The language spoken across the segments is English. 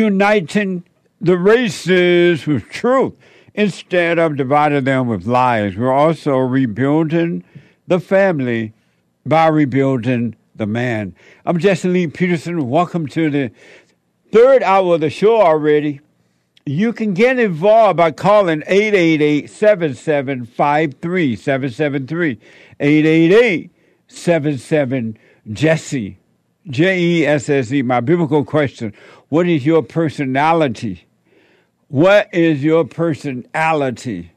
uniting the races with truth instead of dividing them with lies. We're also rebuilding the family by rebuilding the man. I'm Jesse Lee Peterson. Welcome to the third hour of the show already. You can get involved by calling 888-7753 773 888 Jesse J E S S E. My biblical question What is your personality? What is your personality?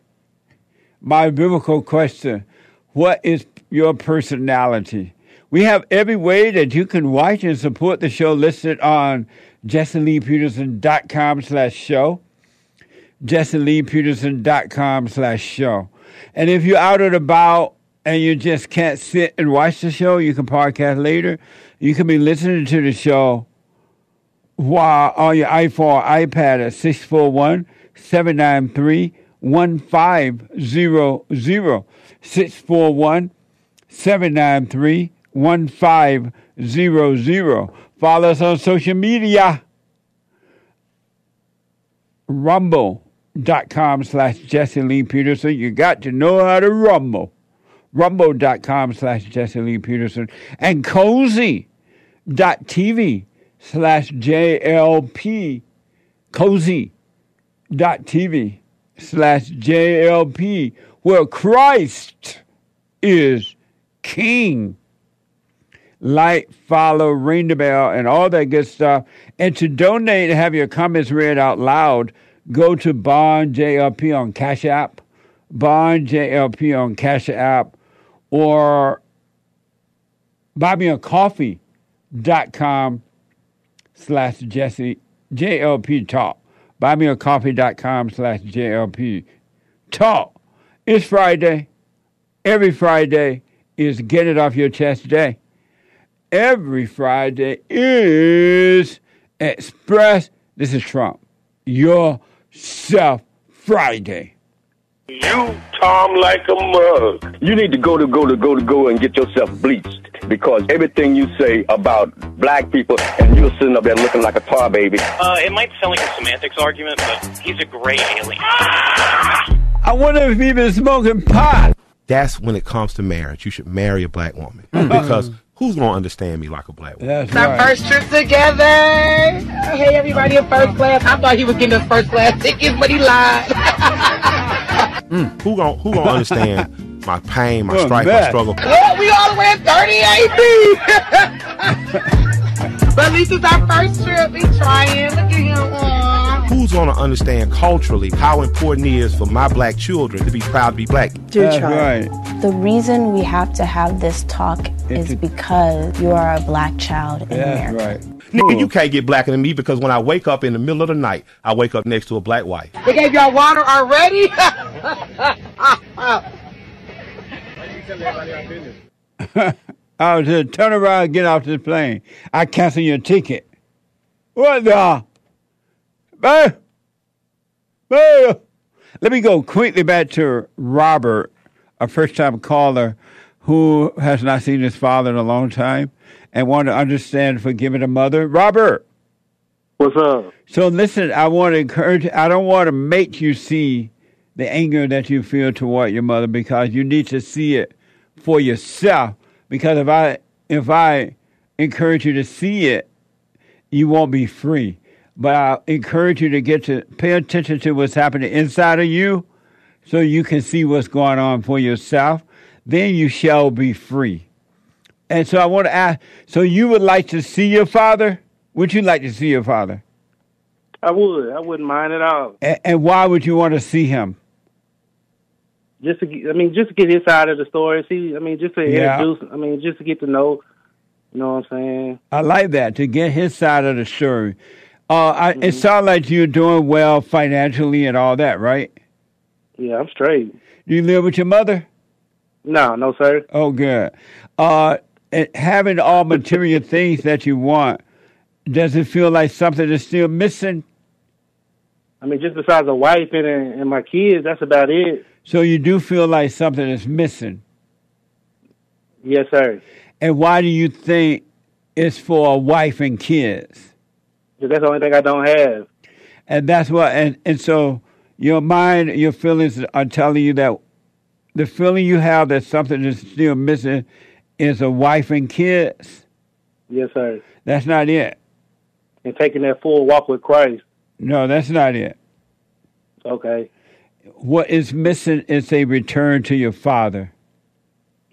My biblical question What is your personality? We have every way that you can watch and support the show listed on jesseleepeterson.com slash show. jesseleepeterson.com slash show. And if you're out and about and you just can't sit and watch the show, you can podcast later. You can be listening to the show while on oh, your iPhone or iPad at 641 793 1500. 641 793 1500. Follow us on social media. Rumble.com slash Jesse Lee Peterson. You got to know how to rumble. Rumble.com slash Jesse Lee Peterson. And cozy.tv slash JLP. Cozy.tv slash JLP. Where Christ is King like, follow, ring the bell, and all that good stuff. And to donate and have your comments read out loud, go to Bond JLP on Cash App, Bond JLP on Cash App, or buymeacoffee.com slash Jesse JLP Talk. Buymeacoffee.com slash JLP Talk. It's Friday. Every Friday is Get It Off Your Chest Day every Friday is Express. This is Trump. Yourself Friday. You, Tom, like a mug. You need to go to go to go to go and get yourself bleached because everything you say about black people and you're sitting up there looking like a tar baby. Uh, it might sound like a semantics argument, but he's a gray alien. I wonder if he's been smoking pot. That's when it comes to marriage. You should marry a black woman because who's gonna understand me like a black woman? That's right. Our first trip together. Hey, everybody in first class. I thought he was getting us first class tickets, but he lied. Mm. Who gonna who gonna understand my pain, my You're a strife, my struggle? well, we all the way at 38 But at least it's our first trip. We trying. Look at him. Aw. Who's gonna understand culturally how important it is for my black children to be proud to be black? Dear That's child, right. the reason we have to have this talk is It's- because you are a black child in That's America. right. Nigga, hmm. you can't get blacker than me because when I wake up in the middle of the night, I wake up next to a black wife. They gave y'all water already? Oh, I was just turn around and get off this plane. I cancel your ticket. What the? Bah! Bah! Let me go quickly back to Robert, a first time caller who has not seen his father in a long time and want to understand forgiving a mother. Robert! What's up? So listen, I want to encourage. I don't want to make you see the anger that you feel toward your mother because you need to see it for yourself. Because if I if I encourage you to see it, you won't be free. But I encourage you to get to pay attention to what's happening inside of you, so you can see what's going on for yourself, then you shall be free. And so I want to ask so you would like to see your father? Would you like to see your father? I would. I wouldn't mind at all. And, and why would you want to see him? Just to, I mean, just to get his side of the story. See, I mean, just to Yeah. introduce. I mean, just to get to know. You know what I'm saying? I like that to get his side of the story. Uh, I, It sounds like you're doing well financially and all that, right? Yeah, I'm straight. Do you live with your mother? No, no, sir. Oh, good. Uh, having all material things that you want, does it feel like something is still missing? I mean, just besides a wife and and my kids, that's about it. So you do feel like something is missing. Yes, sir. And why do you think it's for a wife and kids? 'Cause that's the only thing I don't have. And that's what, and, and so your mind, your feelings are telling you that the feeling you have that something is still missing is a wife and kids. Yes, sir. That's not it. And taking that full walk with Christ. No, that's not it. Okay. What is missing is a return to your father.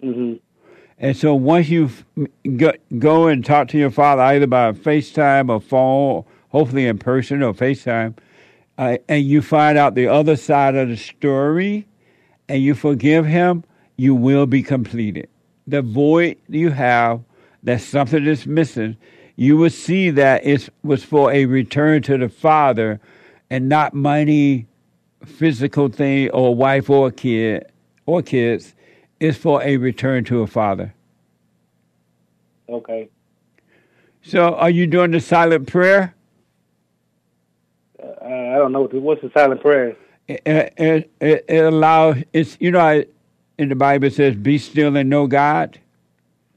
hmm And so once you go, go and talk to your father, either by FaceTime or phone, hopefully in person or FaceTime, uh, and you find out the other side of the story and you forgive him, you will be completed. The void you have, that something is missing, you will see that it was for a return to the father and not money, physical thing, or wife or kid or kids. It's for a return to a father. Okay. So, are you doing the silent prayer? Uh, I don't know what's the silent prayer. It, it, it, it allows it's you know I, in the Bible says, "Be still and know God."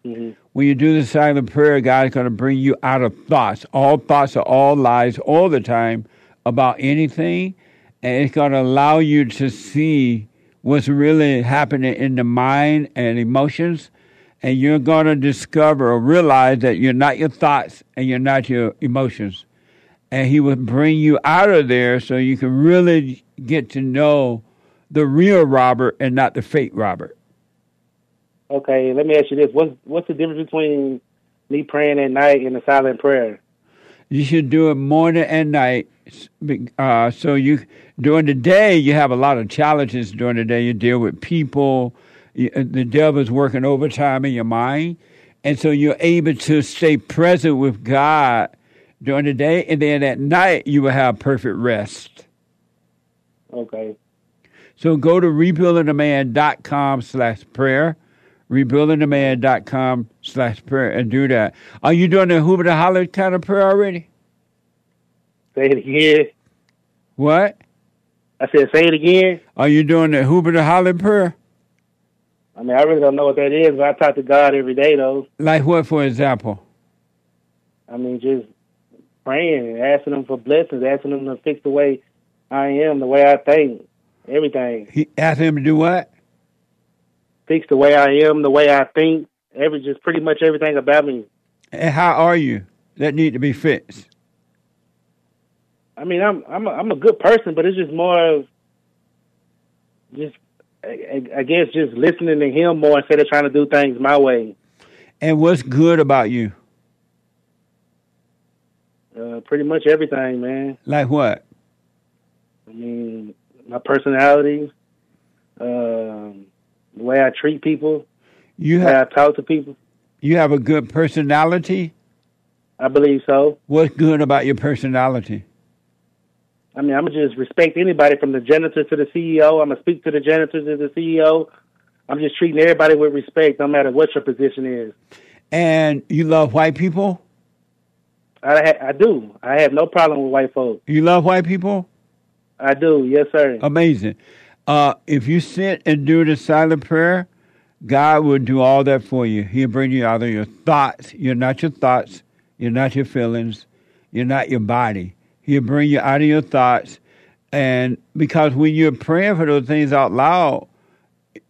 hmm When you do the silent prayer, God is going to bring you out of thoughts. All thoughts are all lies all the time about anything, and it's going to allow you to see what's really happening in the mind and emotions. And you're going to discover or realize that you're not your thoughts and you're not your emotions. And He will bring you out of there so you can really get to know the real Robert and not the fake Robert. Okay. Let me ask you this: what's what's the difference between me praying at night and the silent prayer? You should do it morning and night. Uh, so you during the day you have a lot of challenges during the day. You deal with people. You, uh, the devil's working overtime in your mind, and so you're able to stay present with God during the day, and then at night you will have perfect rest. Okay. So go to rebuildingtheman.com slash prayer, rebuildingtheman.com slash prayer, and do that. Are you doing the Hoover to Holler kind of prayer already? Say it again. What? I said, say it again. Are you doing the Hoover to Holler prayer? I mean, I really don't know what that is, but I talk to God every day, though. Like what, for example? I mean, just praying, asking Him for blessings, asking Him to fix the way I am, the way I think, everything. He asked him to do what? Fix the way I am, the way I think, every just pretty much everything about me. And how are you? That need to be fixed. I mean, I'm I'm a, I'm a good person, but it's just more of just I, I- guess just listening to Him more instead of trying to do things my way. And what's good about you? Uh, pretty much everything, man. Like what? I mean, my personality, um, the way I treat people, You the way I have talk to people. you have a good personality. I believe so. What's good about your personality? I mean, I'm gonna just respect anybody from the janitor to the CEO. I'm gonna speak to the janitor to the CEO. I'm just treating everybody with respect, no matter what your position is. And you love white people? I ha- I do. I have no problem with white folks. You love white people? I do. Yes, sir. Amazing. Uh, if you sit and do the silent prayer, God will do all that for you. He'll bring you out of your thoughts. You're not your thoughts. You're not your feelings. You're not your body. He'll bring you out of your thoughts. And because when you're praying for those things out loud,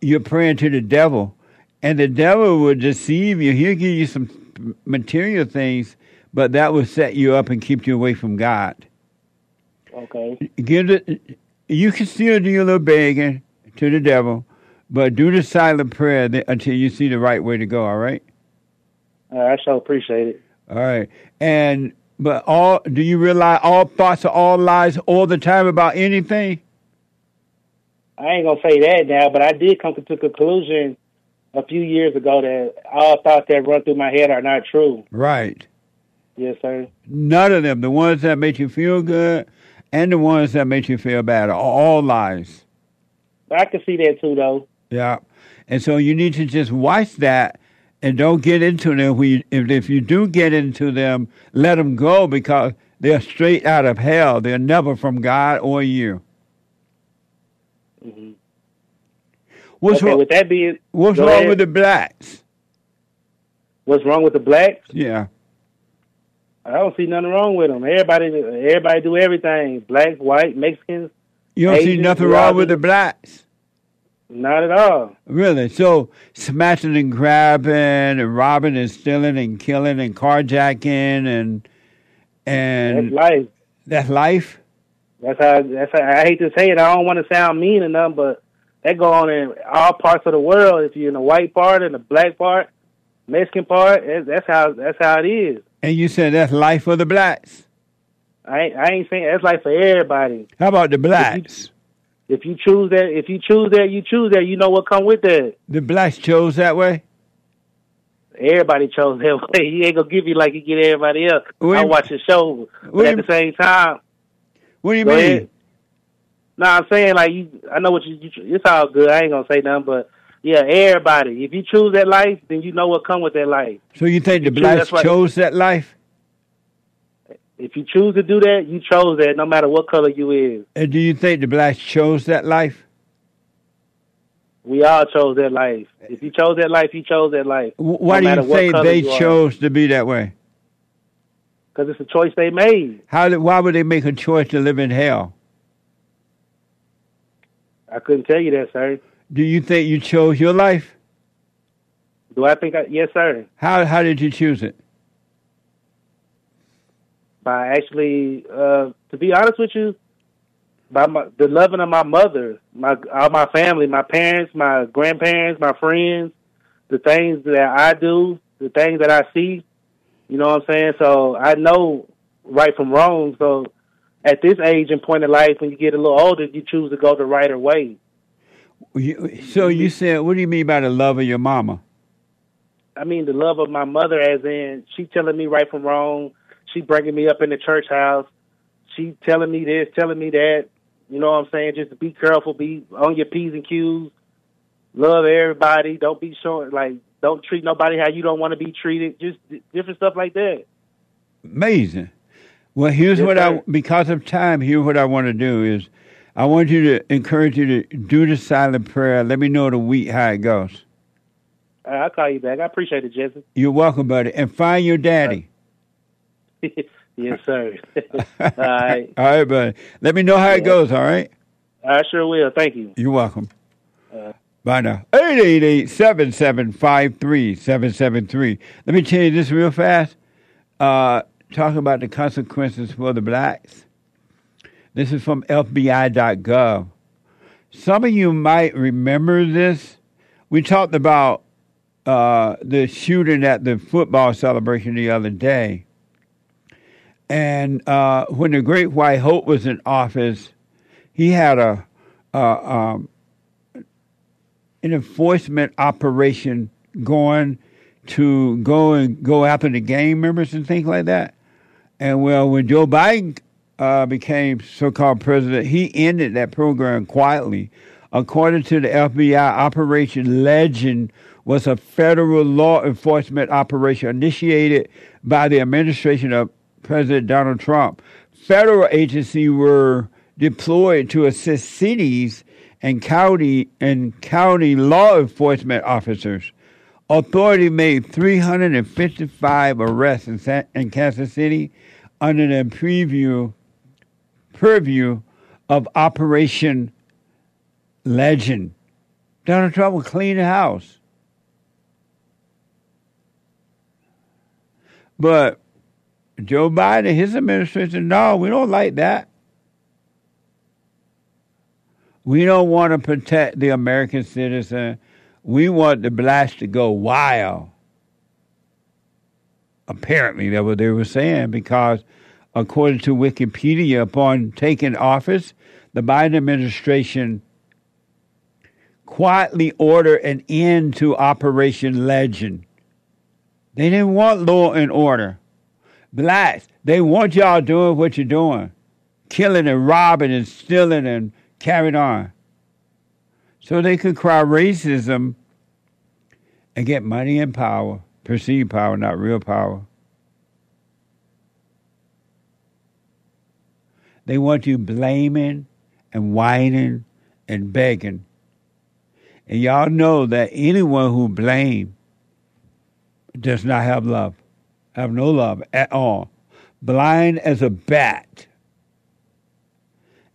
you're praying to the devil. And the devil will deceive you. He'll give you some material things, but that will set you up and keep you away from God Okay. give it. You can still do your little begging. to the devil, but do the silent prayer until you see the right way to go. All right. I sure appreciate it. All right. And but all do you realize all thoughts are all lies all the time about anything? I ain't gonna say that now, but I did come to the conclusion a few years ago that all thoughts that run through my head are not true. Right. Yes, sir. None of them. The ones that make you feel good and the ones that make you feel bad are all lies. I can see that too, though. Yeah. And so you need to just watch that and don't get into them. When you, if, if you do get into them, let them go because they're straight out of hell. They're never from God or you. hmm What's, okay, wrong, with that being, what's wrong ahead. with the blacks? what's wrong with the blacks? Yeah. I don't see nothing wrong with them. Everybody, everybody do everything. Black, white, Mexicans, You don't see nothing wrong with the blacks? not at all. Really? So smashing and grabbing and robbing and stealing and killing and carjacking and That's and life. that's life? That's how. That's how. I hate to say it. I don't want to sound mean or nothing, but that go on in all parts of the world. If you're in the white part and the black part, Mexican part, that- that's how. That's how it is. And you said that's life for the blacks. I ain't, I ain't saying that's life for everybody. How about the blacks? If you choose that, if you choose that, you choose that. You know what come with that. The blacks chose that way? Everybody chose that way. He ain't gonna give you like he get everybody else. Wait- I watch the show, but wait- at the same time, What do you mean? ahead. no, I'm saying like you. I know what you, you. It's all good. I ain't gonna say nothing, but yeah, everybody. If you choose that life, then you know what come with that life. So you think the blacks right. chose that life? If you choose to do that, you chose that, no matter what color you is. And do you think the blacks chose that life? We all chose that life. If you chose that life, you chose that life. Why no do you think they you chose to be that way? Because it's a choice they made. How? Did, why would they make a choice to live in hell? I couldn't tell you that, sir. Do you think you chose your life? Do I think? I, yes, sir. How? How did you choose it? By actually, uh, to be honest with you, by my, the loving of my mother, my all my family, my parents, my grandparents, my friends, the things that I do, the things that I see. You know what I'm saying? So I know right from wrong. So at this age and point in life, when you get a little older, you choose to go the righter way. You, so you said, what do you mean by the love of your mama? I mean, the love of my mother, as in she telling me right from wrong. She bringing me up in the church house. She telling me this, telling me that. You know what I'm saying? Just be careful, be on your p's and q's. Love everybody. Don't be showing like don't treat nobody how you don't want to be treated. Just different stuff like that. Amazing. Well, here's Yes, what I, because of time, here's what I want to do is, I want you to encourage you to do the silent prayer. Let me know the week how it goes. Uh, I'll call you back. I appreciate it, Jesse. You're welcome, buddy. And find your daddy. yes, sir. all right. All right, buddy. Let me know how it goes, all right? I sure will. Thank you. You're welcome. Uh, Bye now. 888-775-3773. Let me tell you this real fast. Uh, talking about the consequences for the blacks. This is from FBI.gov. Some of you might remember this. We talked about uh, the shooting at the football celebration the other day. And uh, when the Great White Hope was in office, he had a, a um, an enforcement operation going to go and go after the gang members and things like that. And well, when Joe Biden uh, became so-called president, he ended that program quietly. According to the FBI, Operation Legend was a federal law enforcement operation initiated by the administration of President Donald Trump. Federal agencies were deployed to assist cities and county and county law enforcement officers. Authority made 355 arrests in, in Kansas City under the preview purview of Operation Legend. Donald Trump will clean the house. But Joe Biden, his administration, no, we don't like that. We don't want to protect the American citizen. We want the blacks to go wild. Apparently, that's what they were saying because, according to Wikipedia, upon taking office, the Biden administration quietly ordered an end to Operation Legend. They didn't want law and order. Blacks, they want y'all doing what you're doing killing and robbing and stealing and carrying on. So they could cry racism and get money and power, perceived power, not real power. They want you blaming and whining and begging. And y'all know that anyone who blames does not have love, have no love at all. Blind as a bat.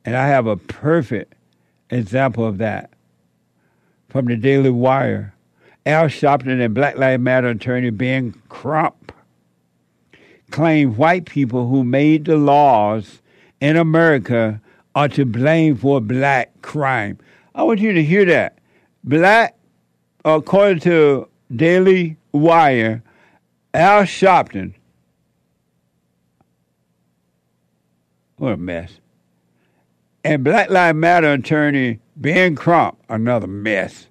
And I have a perfect example of that from the Daily Wire. Al Sharpton and Black Lives Matter attorney Ben Crump claim white people who made the laws in America are to blame for black crime. I want you to hear that. Black, according to Daily Wire, Al Sharpton, what a mess, and Black Lives Matter attorney Ben Crump, another mess,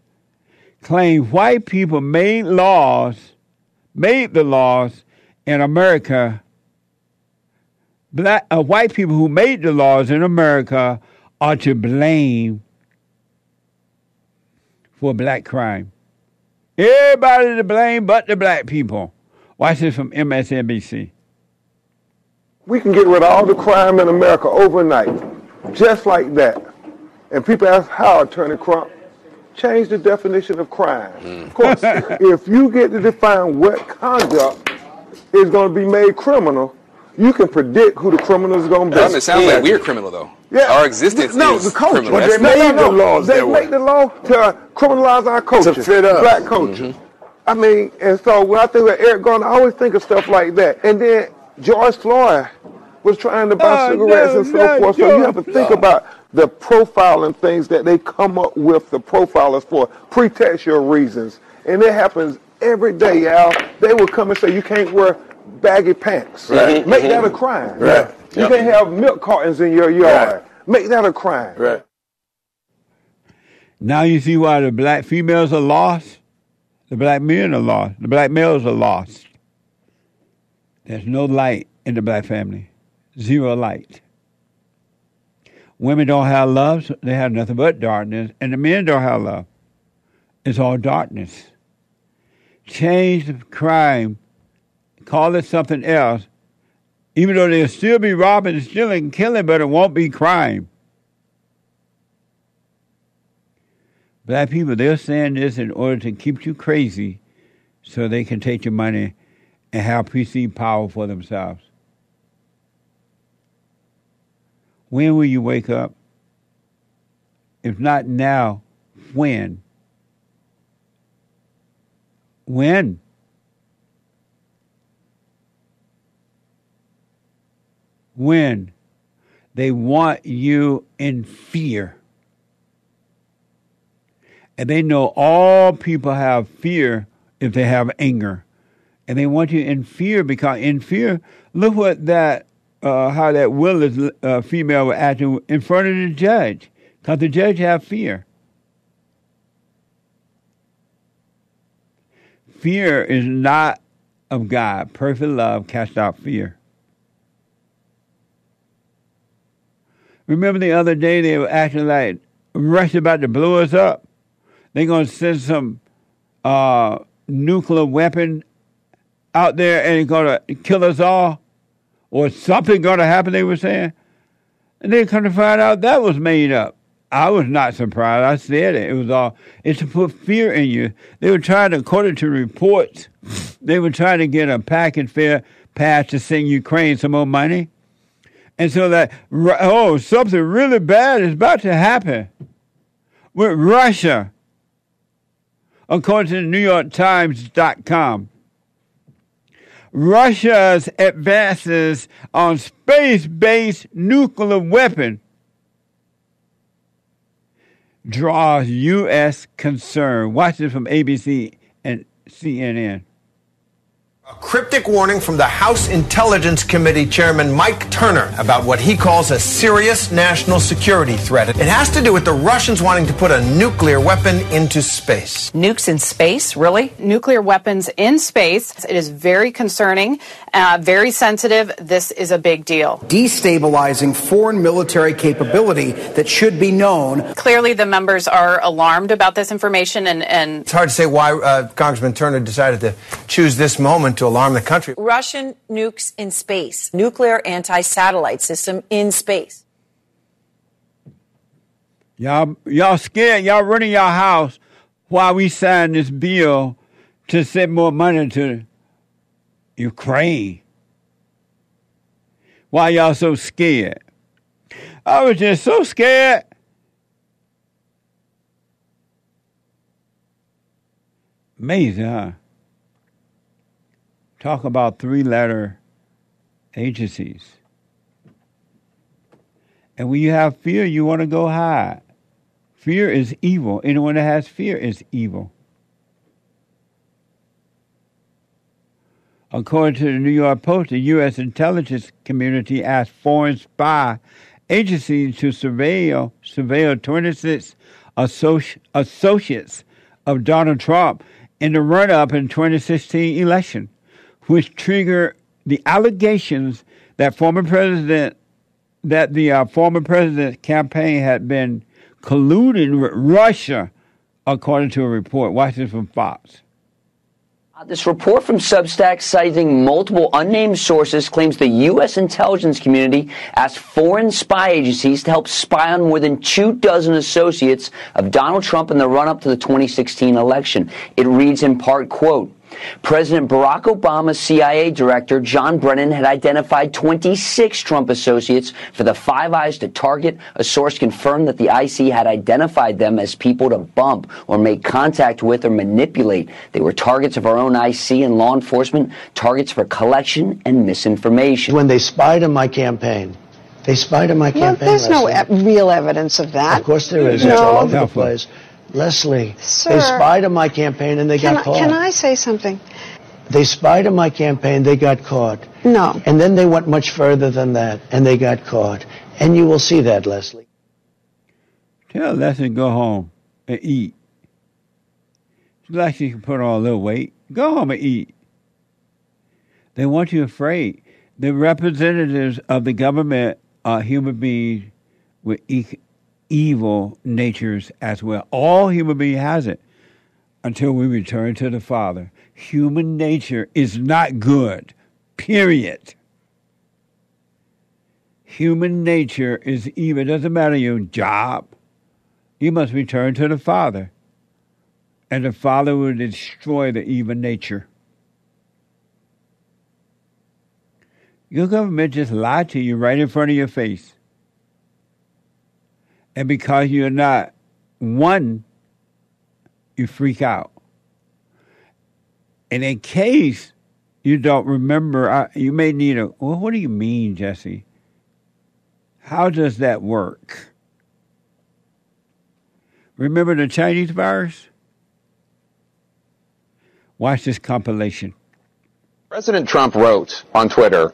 claim white people made laws, made the laws in America. Black uh, white people who made the laws in America are to blame for black crime. Everybody to blame but the black people. Watch this from MSNBC. We can get rid of all the crime in America overnight, just like that. And people ask how, Attorney Crump? Change the definition of crime. Of course, if you get to define what conduct is going to be made criminal, you can predict who the criminal is going to be. Um, it sounds like we're criminal though. Yeah. Our existence no, is the culture. criminal. They made no, no, the laws. They That make the law to criminalize our culture, fit us. black culture. I mean, and so when I think of Eric Garner, I always think of stuff like that. And then George Floyd was trying to buy Oh, cigarettes no, and so no, forth. So you have to think Floyd. about the profiling things that they come up with the profilers for pretextual reasons. And it happens every day, Al. They will come and say you can't wear baggy pants. Right. Make Mhm. that a crime. Right. You Yep. can't have milk cartons in your yard. Make that a crime. Right. Now you see why the black females are lost? The black men are lost. The black males are lost. There's no light in the black family. Zero light. Women don't have love, so they have nothing but darkness. And the men don't have love. It's all darkness. Change the crime, call it something else, even though they'll still be robbing and stealing and killing, but it won't be crime. Black people, they're saying this in order to keep you crazy so they can take your money and have PC power for themselves. When will you wake up? If not now, when? When? When? They want you in fear. And they know all people have fear if they have anger. And they want you in fear because in fear, look what that, uh, how that Willis uh, female was acting in front of the judge. Because the judge have fear. Fear is not of God. Perfect love casts out fear. Remember the other day they were acting like Russia about to blow us up. They're going to send some uh, nuclear weapon out there and it's going to kill us all, or something going to happen. They were saying, and they come to find out that was made up. I was not surprised. I said it. It was all. It's to put fear in you. They were trying to, according to reports, they were trying to get a package fair passed to send Ukraine some more money. And so that, oh, something really bad is about to happen with Russia, according to the New York Times.com. Russia's advances on space based nuclear weapon draws U.S. concern. Watch this from ABC and CNN. A cryptic warning from the House Intelligence Committee Chairman Mike Turner about what he calls a serious national security threat. It has to do with the Russians wanting to put a nuclear weapon into space. Nukes in space, really? Nuclear weapons in space. It is very concerning, uh, very sensitive. This is a big deal. Destabilizing foreign military capability that should be known. Clearly, the members are alarmed about this information, and, and It's hard to say why uh, Congressman Turner decided to choose this moment to alarm the country. Russian nukes in space, nuclear anti satellite system in space. Y'all, y'all scared. Y'all running your house while we sign this bill to send more money to Ukraine. Why y'all so scared? I was just so scared. Amazing, huh? Talk about three letter agencies. And when you have fear, you want to go hide. Fear is evil. Anyone that has fear is evil. According to the New York Post, the U.S. intelligence community asked foreign spy agencies to surveil, surveil 26 associ- associates of Donald Trump in the run-up in 2016 election, which trigger the allegations that former president that the uh, former president's campaign had been colluding with Russia, according to a report. Watch this from Fox. Uh, This report from Substack, citing multiple unnamed sources, claims the U.S. intelligence community asked foreign spy agencies to help spy on more than two dozen associates of Donald Trump in the run-up to the 2016 election. It reads in part, quote, President Barack Obama's CIA director, John Brennan, had identified 26 Trump associates for the Five Eyes to target. A source confirmed that the IC had identified them as people to bump or make contact with or manipulate. They were targets of our own IC and law enforcement, targets for collection and misinformation. When they spied on my campaign, they spied on my Well, campaign. there's no e- real evidence of that. Of course there is. It's all No. over the place. Leslie, Sir. they spied on my campaign and they got I, caught. can I say something? They spied on my campaign, they got caught. No. And then they went much further than that, and they got caught. And you will see that, Leslie. Tell Leslie to go home and eat. It's like she can put on a little weight. Go home and eat. They want you afraid. The representatives of the government are human beings with e- evil natures as well. All human being has it until we return to the Father. Human nature is not good. Period. Human nature is evil. It doesn't matter your job. You must return to the Father. And the Father will destroy the evil nature. Your government just lied to you right in front of your face. And because you're not one, you freak out. And in case you don't remember, you may need a, well, what do you mean, Jesse? How does that work? Remember the Chinese virus? Watch this compilation. President Trump wrote on Twitter,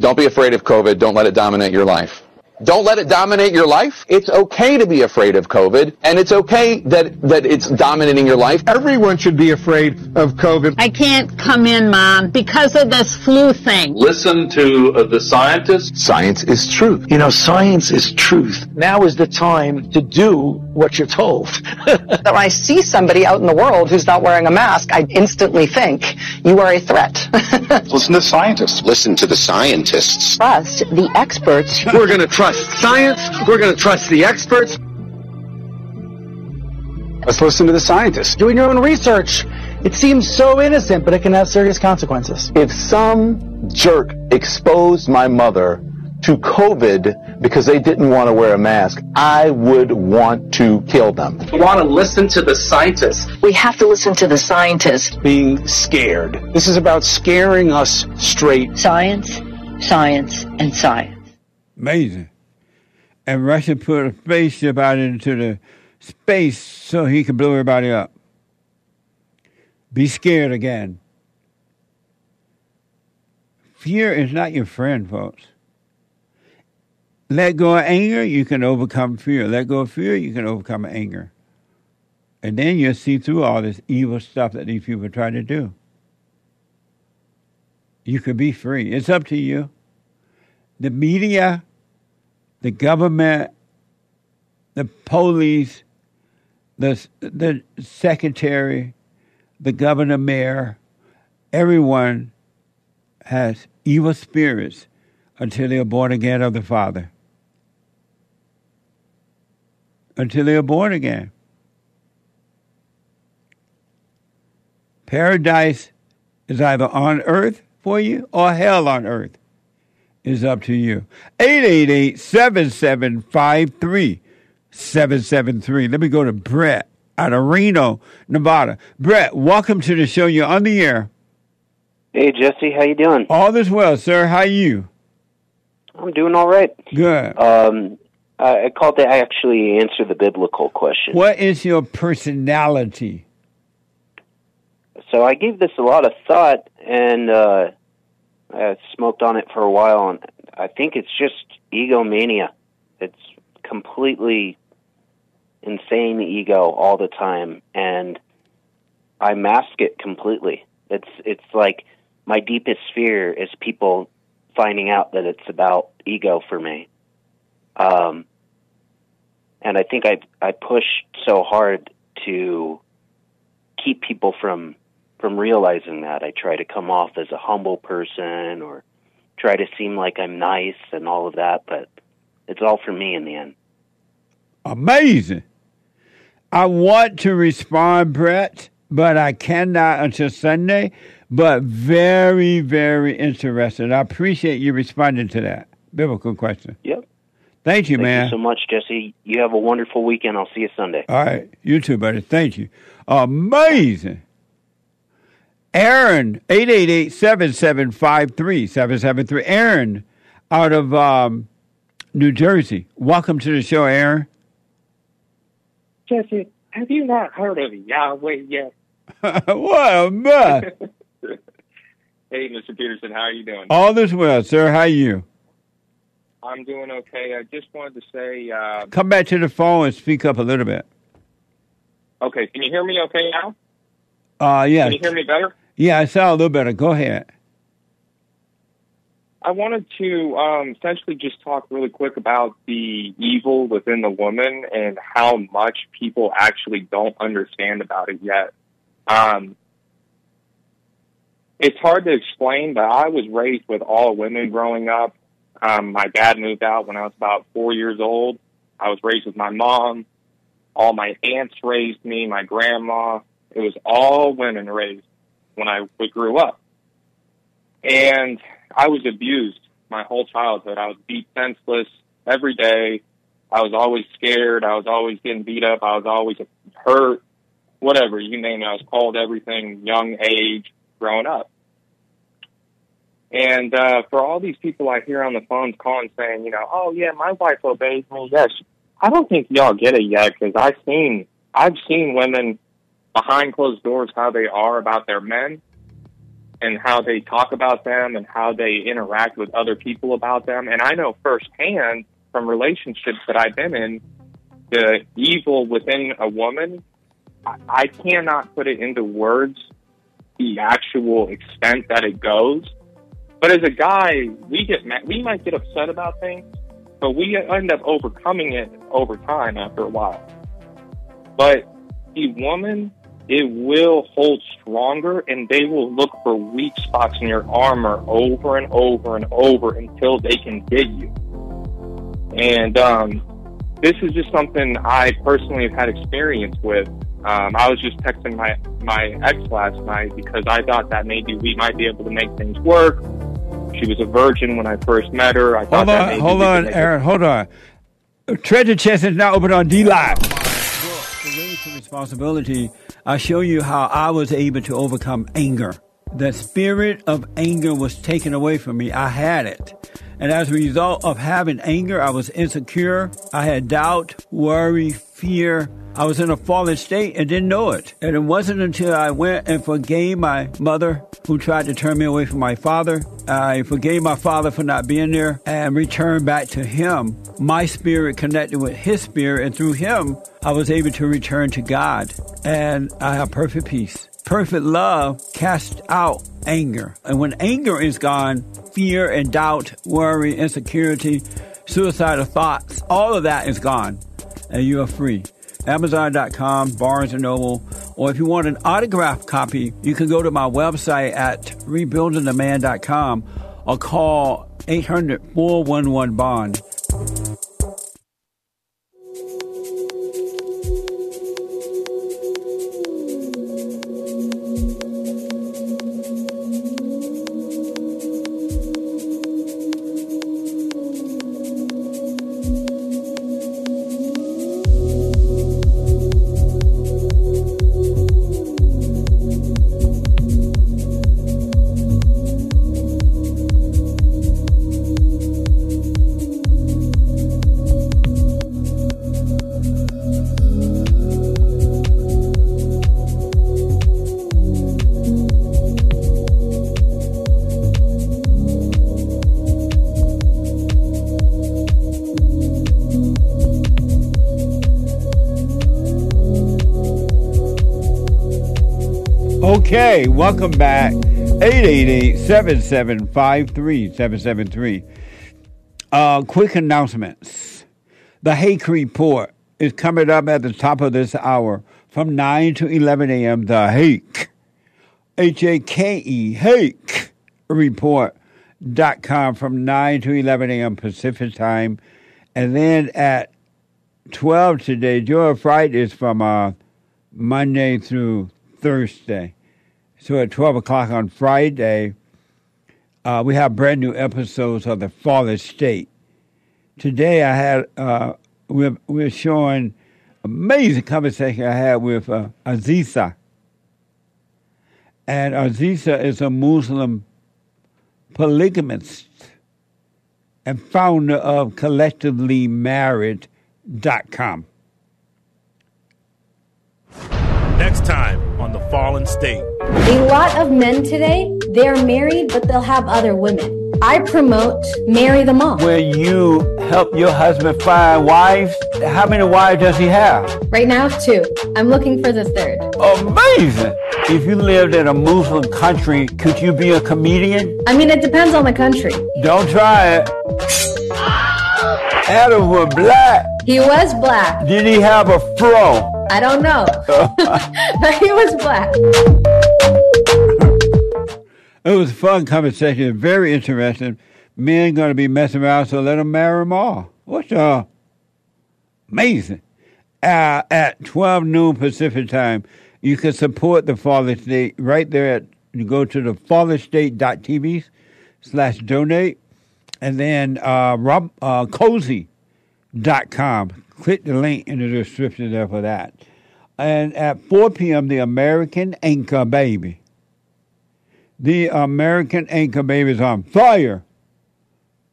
don't be afraid of COVID. Don't let it dominate your life. Don't let it dominate your life. It's okay to be afraid of COVID, and it's okay that, that it's dominating your life. Everyone should be afraid of COVID. I can't come in, Mom, because of this flu thing. Listen to uh, the scientists. Science is truth. You know, science is truth. Now is the time to do what you're told. That when I see somebody out in the world who's not wearing a mask, I instantly think you are a threat. Listen to scientists. Listen to the scientists. Trust the experts. We're going to trust science. We're going to trust the experts. Let's listen to the scientists. Doing your own research. It seems so innocent, but it can have serious consequences. If some jerk exposed my mother to COVID because they didn't want to wear a mask, I would want to kill them. You want to listen to the scientists. We have to listen to the scientists. Being scared. This is about scaring us straight. Science, science, and science. Amazing. And Russia put a spaceship out into the space so he could blow everybody up. Be scared again. Fear is not your friend, folks. Let go of anger, you can overcome fear. Let go of fear, you can overcome anger. And then you'll see through all this evil stuff that these people try to do. You can be free. It's up to you. The media, the government, the police, the, the secretary, the governor, mayor, everyone has evil spirits until they are born again of the Father. Until they are born again. Paradise is either on earth for you or hell on earth. Is up to you. 888 7753 773. Let me go to Brett out of Reno, Nevada. Brett, welcome to the show. You're on the air. Hey Jesse, how you doing? All is well, sir. How are you? I'm doing all right. Good. Um, I I called to actually answer the biblical question. What is your personality? So I gave this a lot of thought, and uh, I smoked on it for a while, and I think it's just egomania. It's completely insane ego all the time, and I mask it completely. It's it's like my deepest fear is people finding out that it's about ego for me. Um, and I think I I push so hard to keep people from from realizing that. I try to come off as a humble person or try to seem like I'm nice and all of that, but it's all for me in the end. Amazing. I want to respond, Brett, but I cannot until Sunday. But very, very interested. I appreciate you responding to that biblical question. Yep. Thank you, Thank man. you so much, Jesse. You have a wonderful weekend. I'll see you Sunday. All right. You too, buddy. Thank you. Amazing. Aaron, 888-775-3773. Aaron out of um, New Jersey. Welcome to the show, Aaron. Jesse, have you not heard of Yahweh yet? what a mess. Hey, Mr. Peterson, how are you doing? All this well, sir. How are you? I'm doing okay. I just wanted to say, uh, Come back to the phone and speak up a little bit. okay, can you hear me okay now? Uh, yeah. Can you hear me better? Yeah, I sound a little better. Go ahead. I wanted to um, essentially just talk really quick about the evil within the woman and how much people actually don't understand about it yet. Um, it's hard to explain, but I was raised with all women growing up. Um, my dad moved out when I was about four years old. I was raised with my mom. All my aunts raised me, my grandma. It was all women raised when I grew up. And I was abused my whole childhood. I was beat senseless every day. I was always scared. I was always getting beat up. I was always hurt. Whatever, you name it. I was called everything young age growing up. And uh, for all these people I hear on the phones calling saying, you know, oh yeah, my wife obeys me. Yes, I don't think y'all get it yet because I've seen I've seen women behind closed doors how they are about their men and how they talk about them and how they interact with other people about them. And I know firsthand from relationships that I've been in the evil within a woman. I, I cannot put it into words the actual extent that it goes. But as a guy, we get mad, we might get upset about things, but we end up overcoming it over time after a while. But the woman, it will hold stronger, and they will look for weak spots in your armor over and over and over until they can get you. And um, this is just something I personally have had experience with. Um, I was just texting my my ex last night because I thought that maybe we might be able to make things work. She was a virgin when I first met her. I thought Hold on, hold on, Aaron. Hold on. Treasure Chest is now open on DLive. For Responsibility, I show you how I was able to overcome anger. The spirit of anger was taken away from me. I had it. And as a result of having anger, I was insecure. I had doubt, worry, fear, I was in a fallen state and didn't know it. And it wasn't until I went and forgave my mother who tried to turn me away from my father. I forgave my father for not being there and returned back to him. My spirit connected with his spirit, and through him, I was able to return to God. And I have perfect peace. Perfect love casts out anger. And when anger is gone, fear and doubt, worry, insecurity, suicidal thoughts, all of that is gone. And you are free. Amazon.com, Barnes & Noble, or if you want an autographed copy, you can go to my website at rebuildingtheman.com or call 800-411-BOND. Welcome back. 888-775-3773. Uh, quick announcements. The Hake Report is coming up at the top of this hour from 9 to 11 a.m. The Hake, H-A-K-E, Hake Report.com from 9 to 11 a.m. Pacific Time. And then at 12 today, Joy Friday is from uh, Monday through Thursday. So at 12 o'clock on Friday, uh, we have brand new episodes of The Fallen State. Today I had, uh, we're, we're showing amazing conversation I had with uh, Aziza. And Aziza is a Muslim polygamist and founder of collectivelymarried.com. Next time on The Fallen State. A lot of men today, they're married, but they'll have other women. I promote marry them all. Where you help your husband find wives. How many wives does he have? Right now, two. I'm looking for the third. Amazing. If you lived in a Muslim country, could you be a comedian? I mean, it depends on the country. Don't try it. Adam was black. He was black. Did he have a fro? I don't know. but he was black. It was a fun conversation, very interesting. Men going to be messing around, so let them marry them all. What's uh, amazing. Uh, at 12 noon Pacific time, you can support the Fallen State right there at, you go to the fallenstate.tv slash donate, and then uh, Rob, uh, cozy.com. Click the link in the description there for that. And at 4 p.m., the American Anchor Baby. The American Anchor Baby is on fire.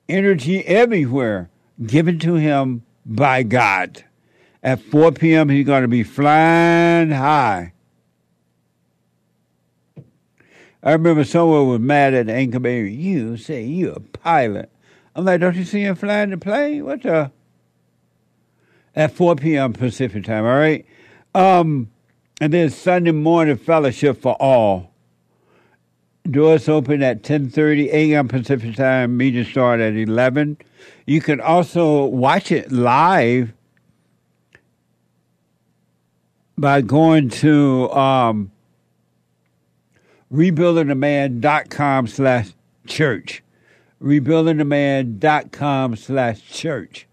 Energy everywhere, given to him by God. At 4 p.m., he's going to be flying high. I remember someone was mad at the Anchor Baby. You say you're a pilot. I'm like, don't you see him flying the plane? What the? At 4 p.m. Pacific time, all right? Um, and then Sunday morning fellowship for all. Doors open at 10:30 a.m. Pacific time. Meeting start at 11. You can also watch it live by going to um, rebuildingtheman.com slash church. Rebuildingtheman.com slash church.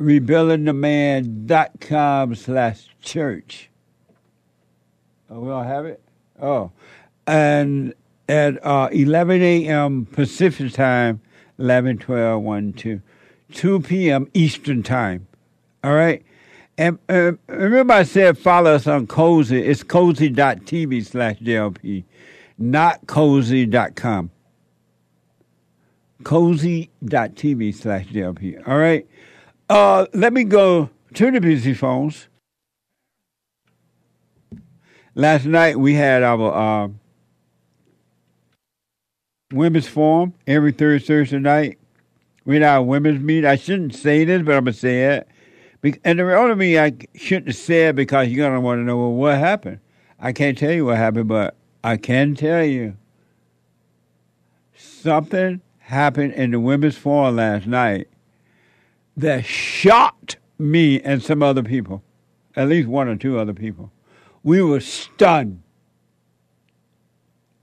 Rebuildingtheman.com slash church. Oh, we all have it? Oh. And at uh, 11 a.m. Pacific time, 11, 12, 1, 2, 2 p.m. Eastern time. All right? And uh, remember I said follow us on Cozy. It's cozy.tv slash JLP, not cozy.com. Cozy.tv slash JLP. All right? Uh, let me go to the busy phones. last night we had our um, women's forum every Thursday, Thursday night. We had our women's meet. I shouldn't say this, but I'm gonna say it. And the only me I shouldn't have said because you're gonna want to know well, what happened. I can't tell you what happened, but I can tell you something happened in the women's forum last night that shocked me and some other people, at least one or two other people. We were stunned.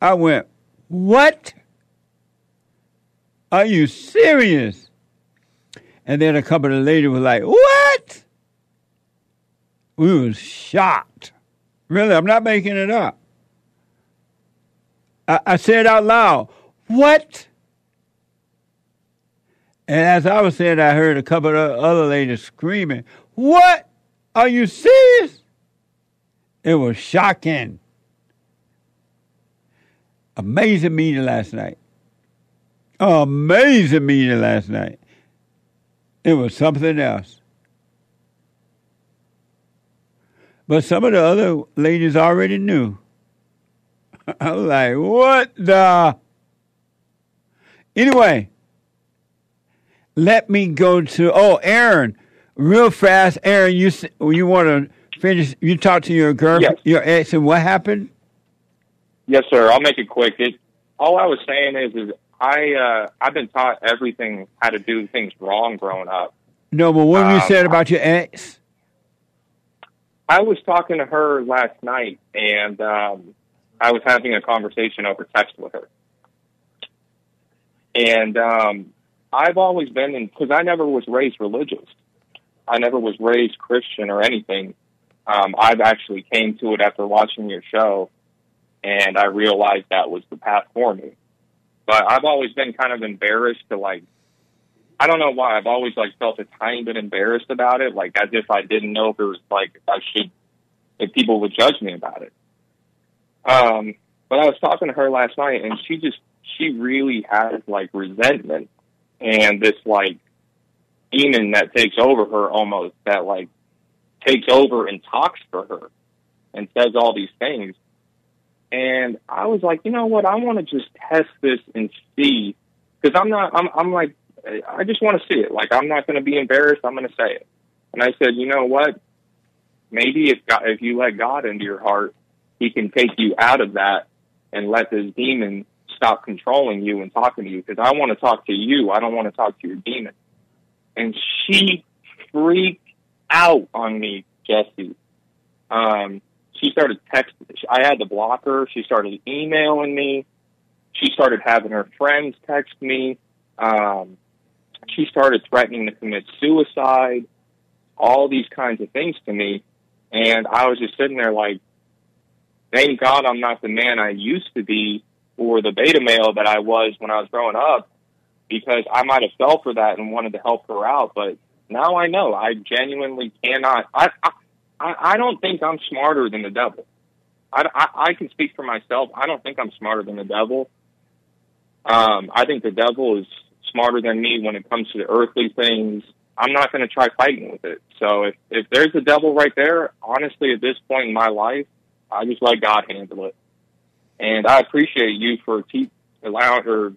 I went, What? Are you serious? And then a couple of ladies were like, What? We was shocked. Really, I'm not making it up. I, I said out loud, What? And as I was saying, I heard a couple of other ladies screaming, What? Are you serious? It was shocking. Amazing meeting last night. Amazing meeting last night. It was something else. But some of the other ladies already knew. I was like, what the? Anyway, let me go to, oh, Aaron, real fast. Aaron, you you want to finish? You talked to your girl, Yes. your ex, and what happened? Yes, sir. I'll make it quick. It, all I was saying is, is I uh, I've been taught everything how to do things wrong growing up. No, but what you Um, said about your ex? I was talking to her last night, and um, I was having a conversation over text with her. And um, I've always been in because I never was raised religious. I never was raised Christian or anything. Um, I've actually came to it after watching your show, and I realized that was the path for me. But I've always been kind of embarrassed to like. I don't know why. I've always like felt a tiny bit embarrassed about it, like as if I didn't know if it was like I should, if people would judge me about it. Um, but I was talking to her last night, and she just she really has like resentment and this like demon that takes over her almost that like takes over and talks for her and says all these things. And I was like, you know what? I want to just test this and see because I'm not. I'm. I'm like, I just want to see it. Like, I'm not going to be embarrassed. I'm going to say it. And I said, you know what? Maybe if God, if you let God into your heart, He can take you out of that and let this demon stop controlling you and talking to you. Because I want to talk to you. I don't want to talk to your demon. And she freaked out on me, Jesse. Um, she started texting. I had to block her. She started emailing me. She started having her friends text me. Um, she started threatening to commit suicide. All these kinds of things to me, and I was just sitting there like, thank God I'm not the man I used to be or the beta male that I was when I was growing up, because I might have fell for that and wanted to help her out, but now I know I genuinely cannot. I I, I I don't think I'm smarter than the devil. I, I, I can speak for myself. I don't think I'm smarter than the devil. Um, I think the devil is smarter than me when it comes to the earthly things. I'm not going to try fighting with it. So if if there's a devil right there, honestly, at this point in my life, I just let God handle it. And I appreciate you for keep allowing her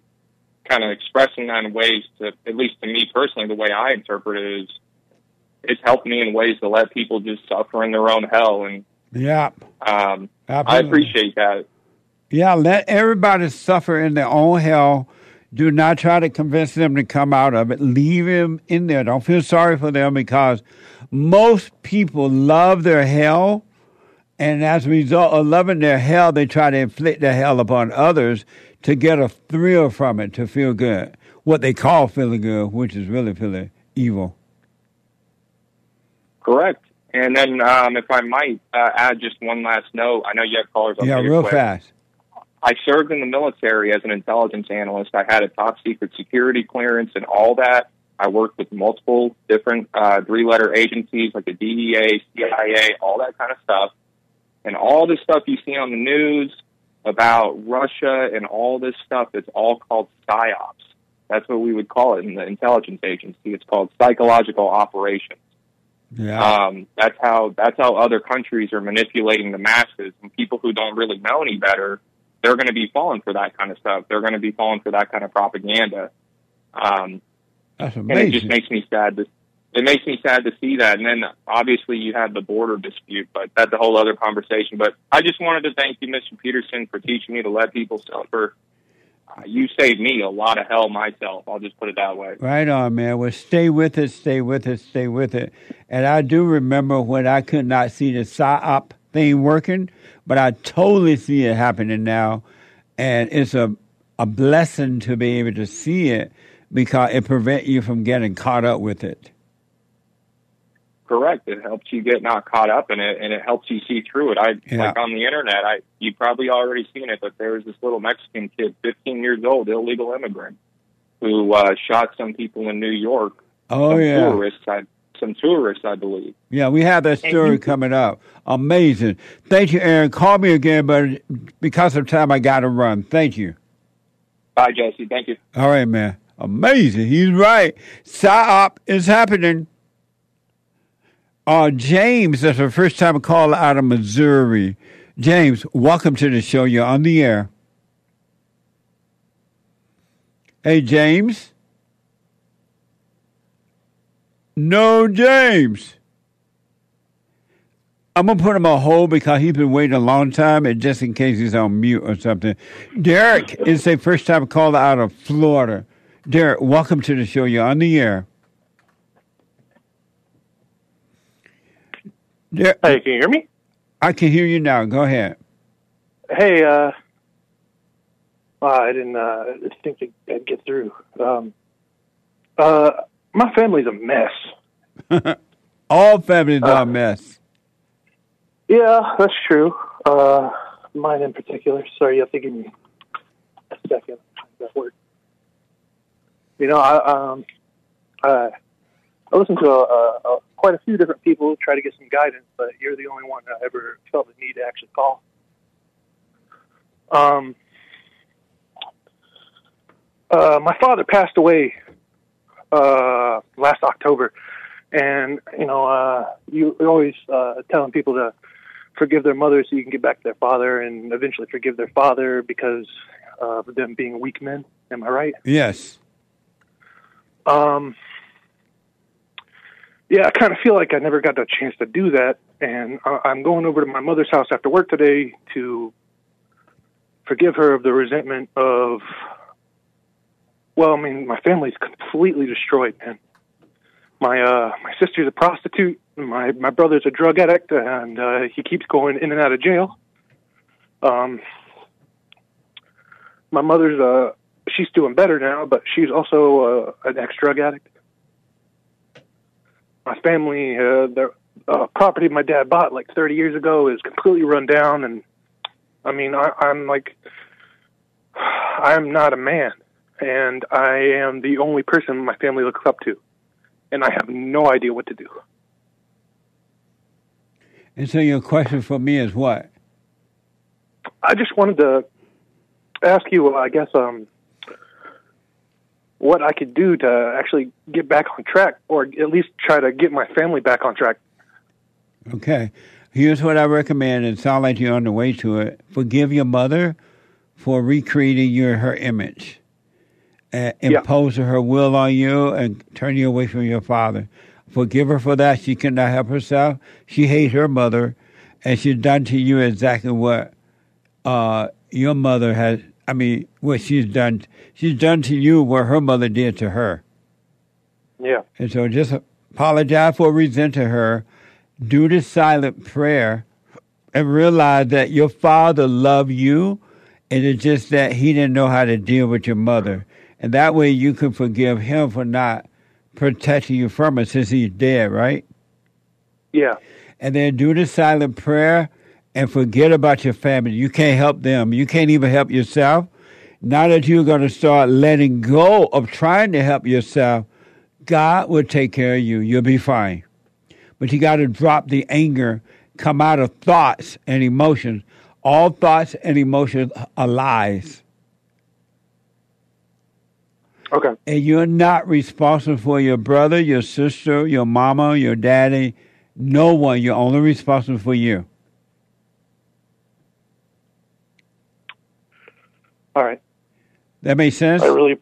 kind of expressing that in ways to, at least to me personally, the way I interpret it is, it's helped me in ways to let people just suffer in their own hell. And Yeah. um, I appreciate that. Yeah, let everybody suffer in their own hell. Do not try to convince them to come out of it. Leave them in there. Don't feel sorry for them because most people love their hell. And as a result of loving their hell, they try to inflict their hell upon others to get a thrill from it, to feel good. What they call feeling good, which is really feeling evil. Correct. And then, um, if I might uh, add just one last note, I know you have callers. I'll yeah, real quick. fast. I served in the military as an intelligence analyst. I had a top secret security clearance and all that. I worked with multiple different uh, three letter agencies like the DEA, CIA, all that kind of stuff. And all this stuff you see on the news about Russia and all this stuff, it's all called PSYOPs. That's what we would call it in the intelligence agency. It's called psychological operations. Yeah. Um, that's how that's how other countries are manipulating the masses, and people who don't really know any better, they're going to be falling for that kind of stuff. They're going to be falling for that kind of propaganda. Um, That's and it just makes me sad to it makes me sad to see that. And then obviously you have the border dispute, but that's a whole other conversation. But I just wanted to thank you, Mr. Peterson, for teaching me to let people suffer. You saved me a lot of hell myself. I'll just put it that way. Right on, man. Well, stay with it, stay with it, stay with it. And I do remember when I could not see the PSYOP thing working, but I totally see it happening now. And it's a, a blessing to be able to see it because it prevents you from getting caught up with it. Correct. It helps you get not caught up in it, and it helps you see through it. I Yeah. like on the internet. I you probably already seen it, but there was this little Mexican kid, 15 years old, illegal immigrant, who uh, shot some people in New York. Oh, some yeah. tourists. I, some tourists, I believe. Yeah, we have that story coming up. Amazing. Thank you, Aaron. Call me again, but because of time, I got to run. Thank you. Bye, Jesse. Thank you. All right, man. Amazing. He's right. PSYOP is happening. Uh, James, that's the first time call out of Missouri. James, welcome to the show. You're on the air. Hey, James. No, James. I'm gonna put him on hold because he's been waiting a long time, and just in case he's on mute or something. Derek is a first time caller out of Florida. Derek, welcome to the show. You're on the air. Der- Hey, can you hear me? I can hear you now. Go ahead. Hey, uh, I didn't uh, think I'd get through. Um, uh, my family's a mess. All families are a mess. Yeah, that's true. Uh, mine in particular. Sorry, you have to give me a second. That word. You know, I um, uh, I listened to a, a, a, quite a few different people try to get some guidance, but you're the only one I ever felt the need to actually call. Um, uh, my father passed away uh, last October, and you know, uh, you you're always uh, telling people to forgive their mother so you can get back to their father, and eventually forgive their father because of them being weak men. Am I right? Yes. Um, yeah, I kind of feel like I never got the chance to do that, and I'm going over to my mother's house after work today to forgive her of the resentment of. Well, I mean, my family's completely destroyed, man. My uh, my sister's a prostitute. My my brother's a drug addict, and uh, he keeps going in and out of jail. Um, my mother's uh, she's doing better now, but she's also uh, an ex drug addict. My family, uh, the uh, property my dad bought like 30 years ago is completely run down, and I mean, I, I'm like, I'm not a man, and I am the only person my family looks up to, and I have no idea what to do. And so your question for me is what? I just wanted to ask you, I guess, um, what I could do to actually get back on track, or at least try to get my family back on track. Okay. Here's what I recommend. It sounds like you're on the way to it. Forgive your mother for recreating your her image, uh, impose her will on you, and turn you away from your father. Forgive her for that. She cannot help herself. She hates her mother, and she's done to you exactly what uh, your mother has. I mean, what she's done. She's done to you what her mother did to her. Yeah. And so just apologize for resenting her. Do the silent prayer and realize that your father loved you and it's just that he didn't know how to deal with your mother. And that way you can forgive him for not protecting you from her since he's dead, right? Yeah. And then do the silent prayer and forget about your family. You can't help them. You can't even help yourself. Now that you're going to start letting go of trying to help yourself, God will take care of you. You'll be fine. But you got to drop the anger, come out of thoughts and emotions. All thoughts and emotions are lies. Okay. And you're not responsible for your brother, your sister, your mama, your daddy, no one. You're only responsible for you. All right. That makes sense? I really,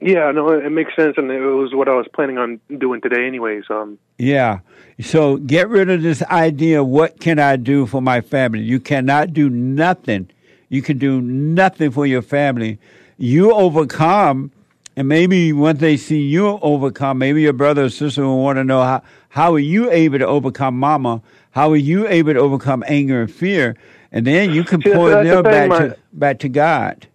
yeah, no, it makes sense, and it was what I was planning on doing today, anyways. Um, Yeah. So get rid of this idea what can I do for my family? You cannot do nothing. You can do nothing for your family. You overcome, and maybe once they see you overcome, maybe your brother or sister will want to know how, how are you able to overcome mama? How are you able to overcome anger and fear? And then you can See, point the them back my- to, back to God.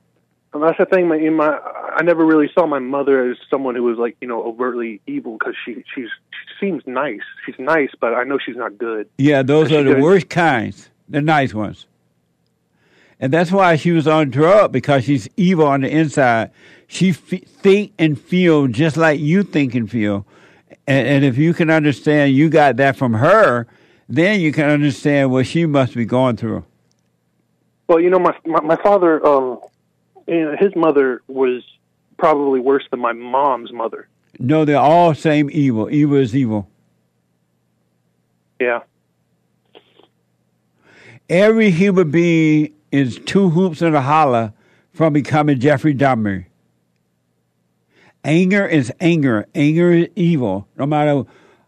And that's the thing. My, in my, I never really saw my mother as someone who was like, you know, overtly evil because she, she's, she seems nice. She's nice, but I know she's not good. Yeah, those are the did- worst kinds, the nice ones. And that's why she was on drug because she's evil on the inside. She f- think and feel just like you think and feel. And, and if you can understand you got that from her, then you can understand what she must be going through. Well, you know, my my, my father, um, you know, his mother was probably worse than my mom's mother. No, they're all same evil. Evil is evil. Yeah. Every human being is two hoops and a holler from becoming Jeffrey Dahmer. Anger is anger. Anger is evil. No matter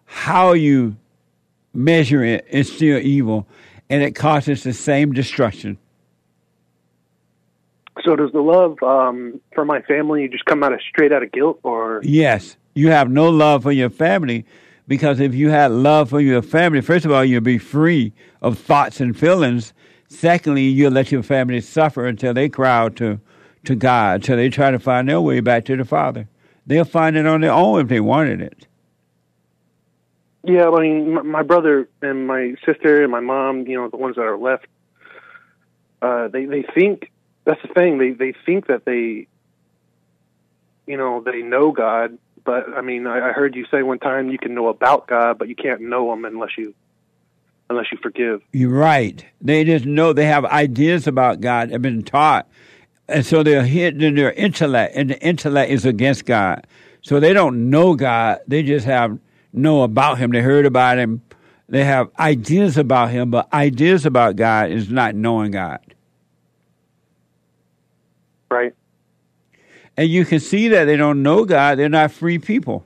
how you measure it, it's still evil. And it causes the same destruction. So does the love um, for my family just come out of straight out of guilt, or Yes, you have no love for your family because if you had love for your family, first of all, you'll be free of thoughts and feelings. Secondly, you'll let your family suffer until they cry out to, to God, until they try to find their way back to the Father. They'll find it on their own if they wanted it. yeah? I mean, my, my brother and my sister and my mom, you know, the ones that are left, uh, they they think that's the thing. They they think that they, you know, they know God, but I mean, I, I heard you say one time you can know about God, but you can't know Him unless you unless you forgive. You're right. They just know they have ideas about God, have been taught. And so they're hidden in their intellect, and the intellect is against God. So they don't know God. They just have know about Him. They heard about Him. They have ideas about Him, but ideas about God is not knowing God. Right. And you can see that they don't know God. They're not free people.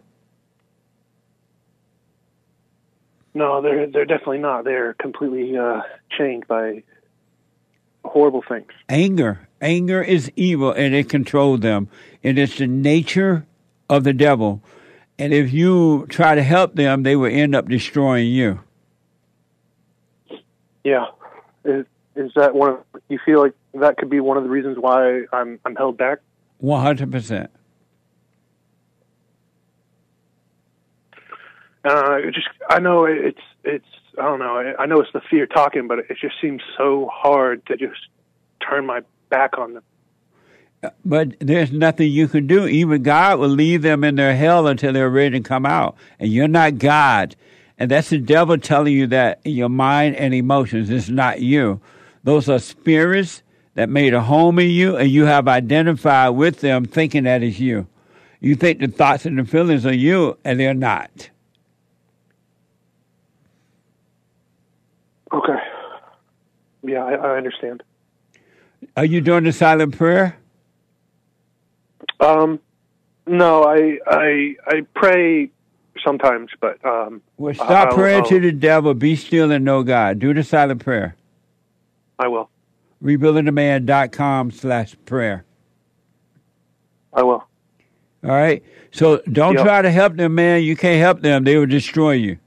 No, they're they're definitely not. They're completely uh, chained by horrible things. Anger. Anger is evil and it controls them. And it's the nature of the devil. And if you try to help them, they will end up destroying you. Yeah. Is is that one? Of, you feel like that could be one of the reasons why I'm I'm held back? 100%. Uh, just I know it's it's I don't know. I, I know it's the fear talking, but it just seems so hard to just turn my back on them. But there's nothing you can do. Even God will leave them in their hell until they're ready to come out. And you're not God. And that's the devil telling you that in your mind and emotions. It's not you. Those are spirits that made a home in you, and you have identified with them thinking that is you. You think the thoughts and the feelings are you, and they're not. Okay. Yeah, I, I understand. Are you doing the silent prayer? Um, no, I I I pray sometimes, but um, Well, stop I'll- praying I'll- to the devil. Be still and know God. Do the silent prayer. I will. Rebuildingtheman.com slash prayer. I will. All right. So don't Yep. try to help them, man. You can't help them. They will destroy you.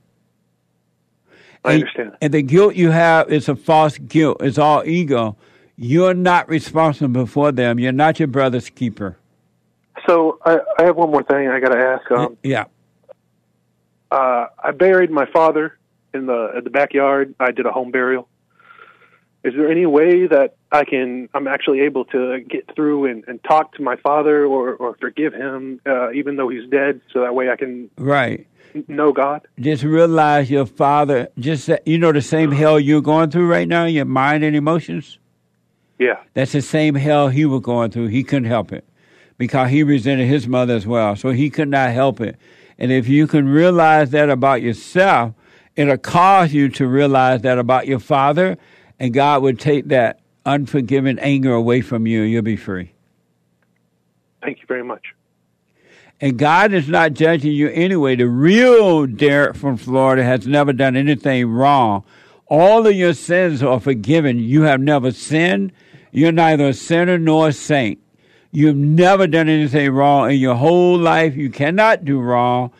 I and, understand. And the guilt you have is a false guilt. It's all ego. You're not responsible for them. You're not your brother's keeper. So I, I have one more thing I got to ask. Um, Yeah. uh, I buried my father in the in the backyard. I did a home burial. Is there any way that I can I'm actually able to get through and, and talk to my father or, or forgive him, uh, even though he's dead, so that way I can Right. know God? Just realize your father, just, that- you know, the same hell you're going through right now, your mind and emotions? Yeah. That's the same hell he was going through. He couldn't help it. because he resented his mother as well. So he could not help it. And if you can realize that about yourself, it'll cause you to realize that about your father, and God would take that unforgiving anger away from you, and you'll be free. Thank you very much. And God is not judging you anyway. The real Derek from Florida has never done anything wrong. All of your sins are forgiven. You have never sinned. You're neither a sinner nor a saint. You've never done anything wrong in your whole life. You cannot do wrong.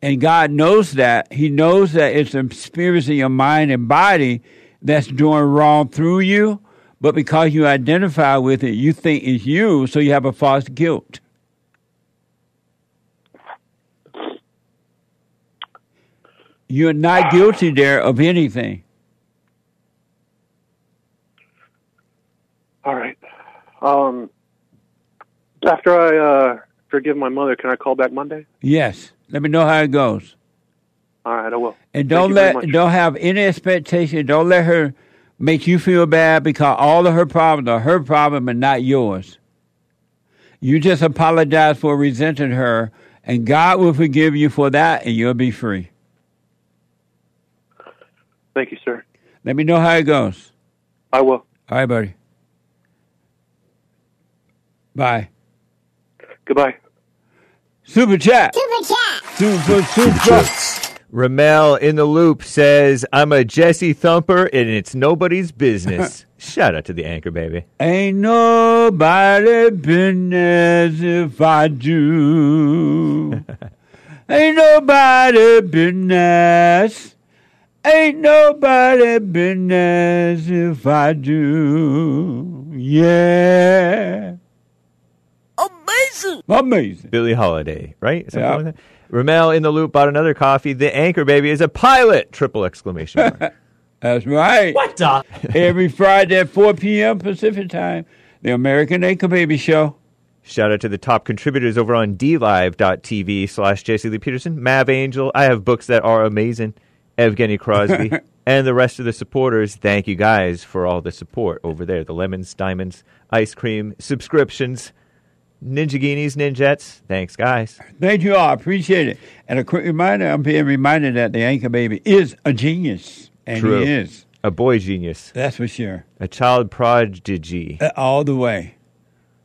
And God knows that. He knows that it's the spirits in your mind and body that's doing wrong through you. But because you identify with it, you think it's you, so you have a false guilt. You're not guilty there of anything. All right. Um, after I uh, forgive my mother, can I call back Monday? Yes. Let me know how it goes. All right, I will. And don't let don't have any expectation. Don't let her make you feel bad because all of her problems are her problem and not yours. You just apologize for resenting her, and God will forgive you for that, and you'll be free. Thank you, sir. Let me know how it goes. I will. All right, buddy. Bye. Goodbye. Super chat. Super chat. Super super. Ramel in the loop says, "I'm a Jesse Thumper, and it's nobody's business." Shout out to the anchor baby. Ain't nobody business if I do. Ain't nobody business. Ain't nobody business if I do. Yeah. Amazing. Amazing. Billie Holiday, right? Something Yeah. like that. Ramel in the loop bought another coffee. The anchor baby is a pilot! Triple exclamation mark. That's right. What the? Every Friday at 4 p.m. Pacific time, the American Anchor Baby Show. Shout out to the top contributors over on dlive.tv slash Jesse Lee Peterson, Mav Angel. I have books that are amazing. Evgeny Crosby, and the rest of the supporters. Thank you guys for all the support over there. The lemons, diamonds, ice cream, subscriptions, ninjaghinis, ninjets. Thanks, guys. Thank you all. Appreciate it. And a quick reminder I'm being reminded that the Anchor Baby is a genius. And True. he is. A boy genius. That's for sure. A child prodigy. Uh, all the way.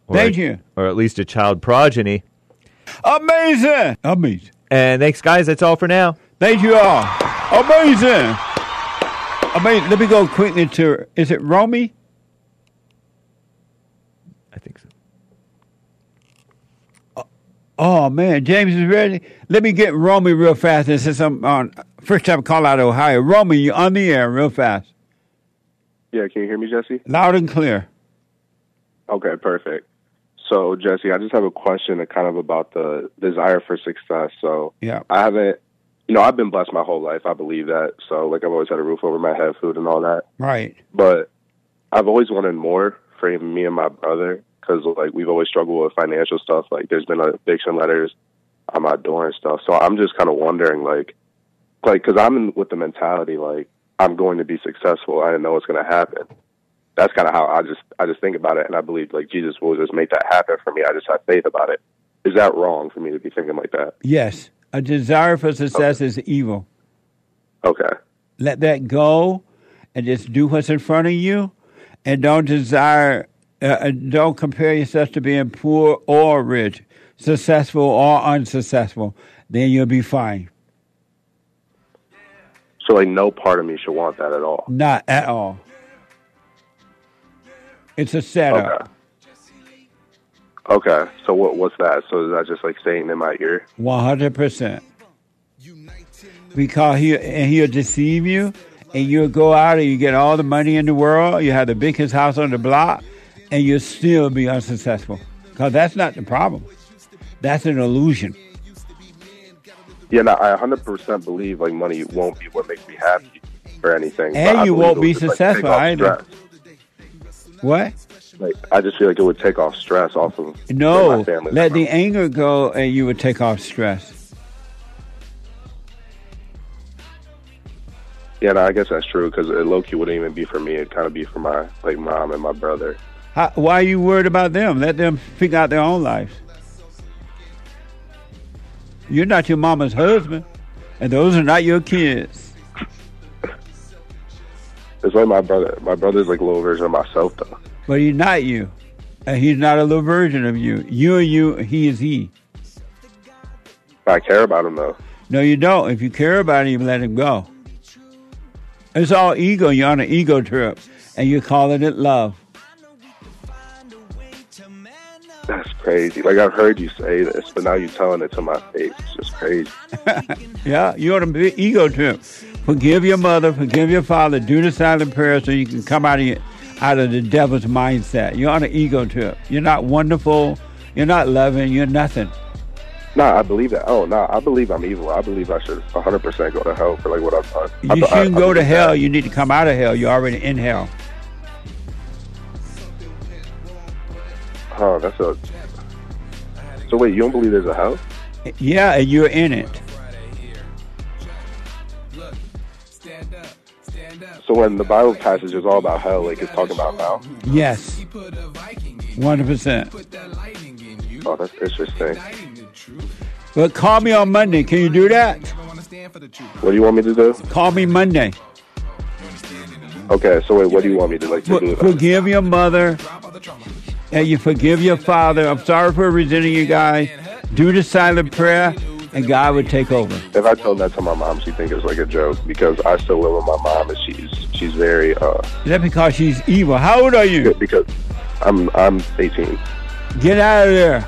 Or Thank a- you. Or at least a child progeny. Amazing. Amazing. And thanks, guys. That's all for now. Thank you all. Amazing. Amazing. Let me go quickly to, is it Romy? I think so. Oh, man. James is ready. Let me get Romy real fast. And since I'm on first time call out of Ohio, Romy, you're on the air real fast. Yeah, can you hear me, Jesse? Loud and clear. Okay, perfect. So, Jesse, I just have a question kind of about the desire for success. So, Yeah. I haven't, you know, I've been blessed my whole life. I believe that. So, like, I've always had a roof over my head, food, and all that. Right. But I've always wanted more for me and my brother because, like, we've always struggled with financial stuff. Like, there's been eviction letters on my door and stuff. So, I'm just kind of wondering, like, like, because I'm in with the mentality, like, I'm going to be successful. I didn't know it's going to happen that's kind of how I just I just think about it, and I believe like Jesus will just make that happen for me. I just have faith about it. Is that wrong for me to be thinking like that? Yes. A desire for success is evil. Okay. Let that go and just do what's in front of you and don't desire, uh, uh, don't compare yourself to being poor or rich, successful or unsuccessful. Then you'll be fine. So like no part of me should want that at all. Not at all. It's a setup. Okay. So what what's that? So is that just like saying in my ear? One hundred percent. Because he and he'll deceive you, and you'll go out and you get all the money in the world. You have the biggest house on the block, and you'll still be unsuccessful. Because that's not the problem. That's an illusion. Yeah, no, I 100% believe like money won't be what makes me happy or anything. And you won't be just, like, successful either. What? Like I just feel like it would take off stress off of No. my family. Let the anger go, and you would take off stress. Yeah, no, I guess that's true because low key wouldn't even be for me. It'd kind of be for my like mom and my brother. How, why are you worried about them? Let them figure out their own lives. You're not your mama's husband, and those are not your kids. It's like my brother. My brother's like a little version of myself, though. But he's not you. And he's not a little version of you. You are you, he is he. I care about him though. No, you don't. If you care about him, you let him go. It's all ego. You're on an ego trip, and you're calling it love. That's crazy. Like I've heard you say this, but now you're telling it to my face. It's just crazy. Yeah, you're on a big ego trip. Forgive your mother, forgive your father, do the silent prayer so you can come out of your, out of the devil's mindset. You're on an ego trip. You're not wonderful. You're not loving. You're nothing. Nah, I believe that. Oh, nah, I believe I'm evil. I believe I should 100% go to hell for like what I've done. You I- shouldn't I go to hell. that. You need to come out of hell. You're already in hell. Huh? That's a. So wait, you don't believe there's a hell? Yeah, and you're in it. So when the Bible passage is all about hell, like it's talking about hell. Yes. 100%. Oh, that's interesting. But call me on Monday. Can you do that? What do you want me to do? Call me Monday. Okay, so wait, what do you want me to like to do? Forgive your mother. And you forgive your father. I'm sorry for resenting you guys. Do the silent prayer, and God would take over. If I told that to my mom, she'd think it's like a joke because I still live with my mom and she's she's very uh Is that because she's evil? How old are you? because I'm I'm 18. Get out of there.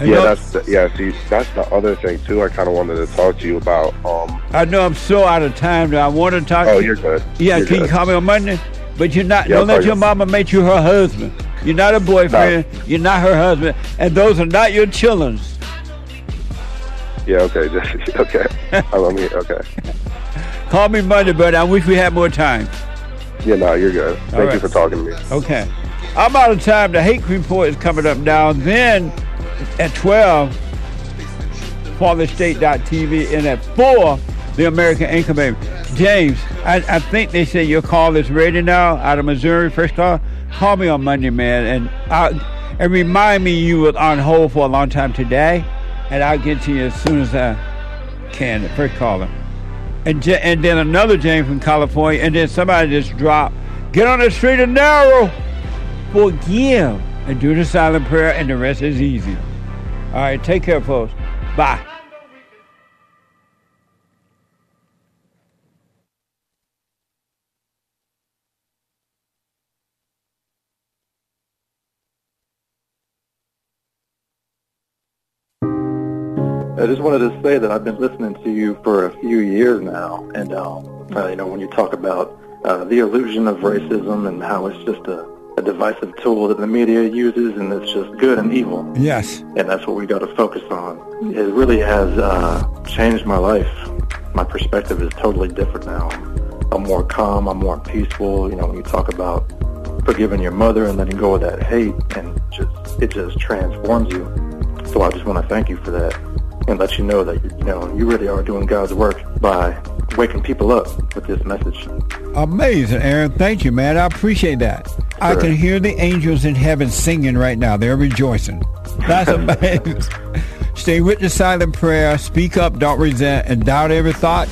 Yeah, that's the, yeah. See, that's the other thing too. I kind of wanted to talk to you about. Um. I know I'm so out of time that I want to talk Oh, to you. you're good. Yeah, You're can you call me on Monday? But you're not. Yeah, don't let your mama make you her husband. You're not a boyfriend. You're not her husband, and those are not your children. Yeah. Okay. Just okay. I'm, I'm here. Okay. Call me Monday, but I wish we had more time. Yeah. No, you're good. Thank All you right. for talking to me. Okay. I'm out of time. The Hake Report is coming up now. Then at 12, FallenState.tv, and at 4, the American Anchor Baby. James, I, I think they said your call is ready now out of Missouri, first call. Call me on Monday, man, and i and remind me you were on hold for a long time today, and I'll get to you as soon as I can, the first caller. And, and then another James from California, and then somebody just dropped, get on the street and narrow, forgive, and do the silent prayer, and the rest is easy. All right, take care, folks. Bye. I just wanted to say that I've been listening to you for a few years now, and um, uh, you know when you talk about uh, the illusion of racism and how it's just a, a divisive tool that the media uses, and it's just good and evil, Yes. and that's what we got to focus on. It really has uh, changed my life. My perspective is totally different now. I'm more calm. I'm more peaceful. You know when you talk about forgiving your mother and letting go of that hate, and just it just transforms you. So I just want to thank you for that and let you know that you know you really are doing God's work by waking people up with this message. Amazing, Aaron. Thank you, man. I appreciate that. I can hear the angels in heaven singing right now. They're rejoicing. That's amazing. Stay with the silent prayer. Speak up, don't resent, and doubt every thought.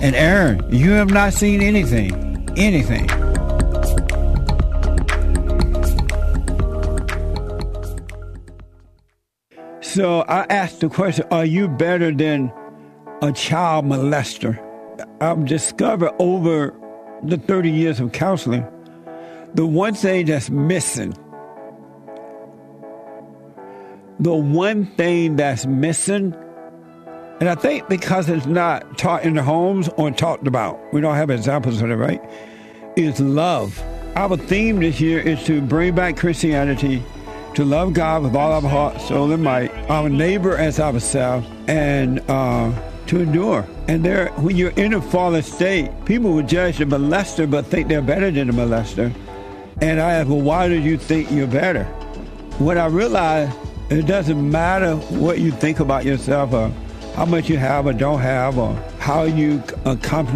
And Aaron, you have not seen anything. Anything. So I asked the question, are you better than a child molester? I've discovered over the 30 years of counseling, the one thing that's missing, the one thing that's missing, and I think because it's not taught in the homes or talked about, we don't have examples of it, right? Is love. Our theme this year is to bring back Christianity, to love God with all our heart, soul, and might, our neighbor as ourselves, and uh, to endure. And there, when you're in a fallen state, people will judge the molester but think they're better than the molester. And I ask, well, why do you think you're better? When I realized it doesn't matter what you think about yourself or how much you have or don't have or how you uh, confident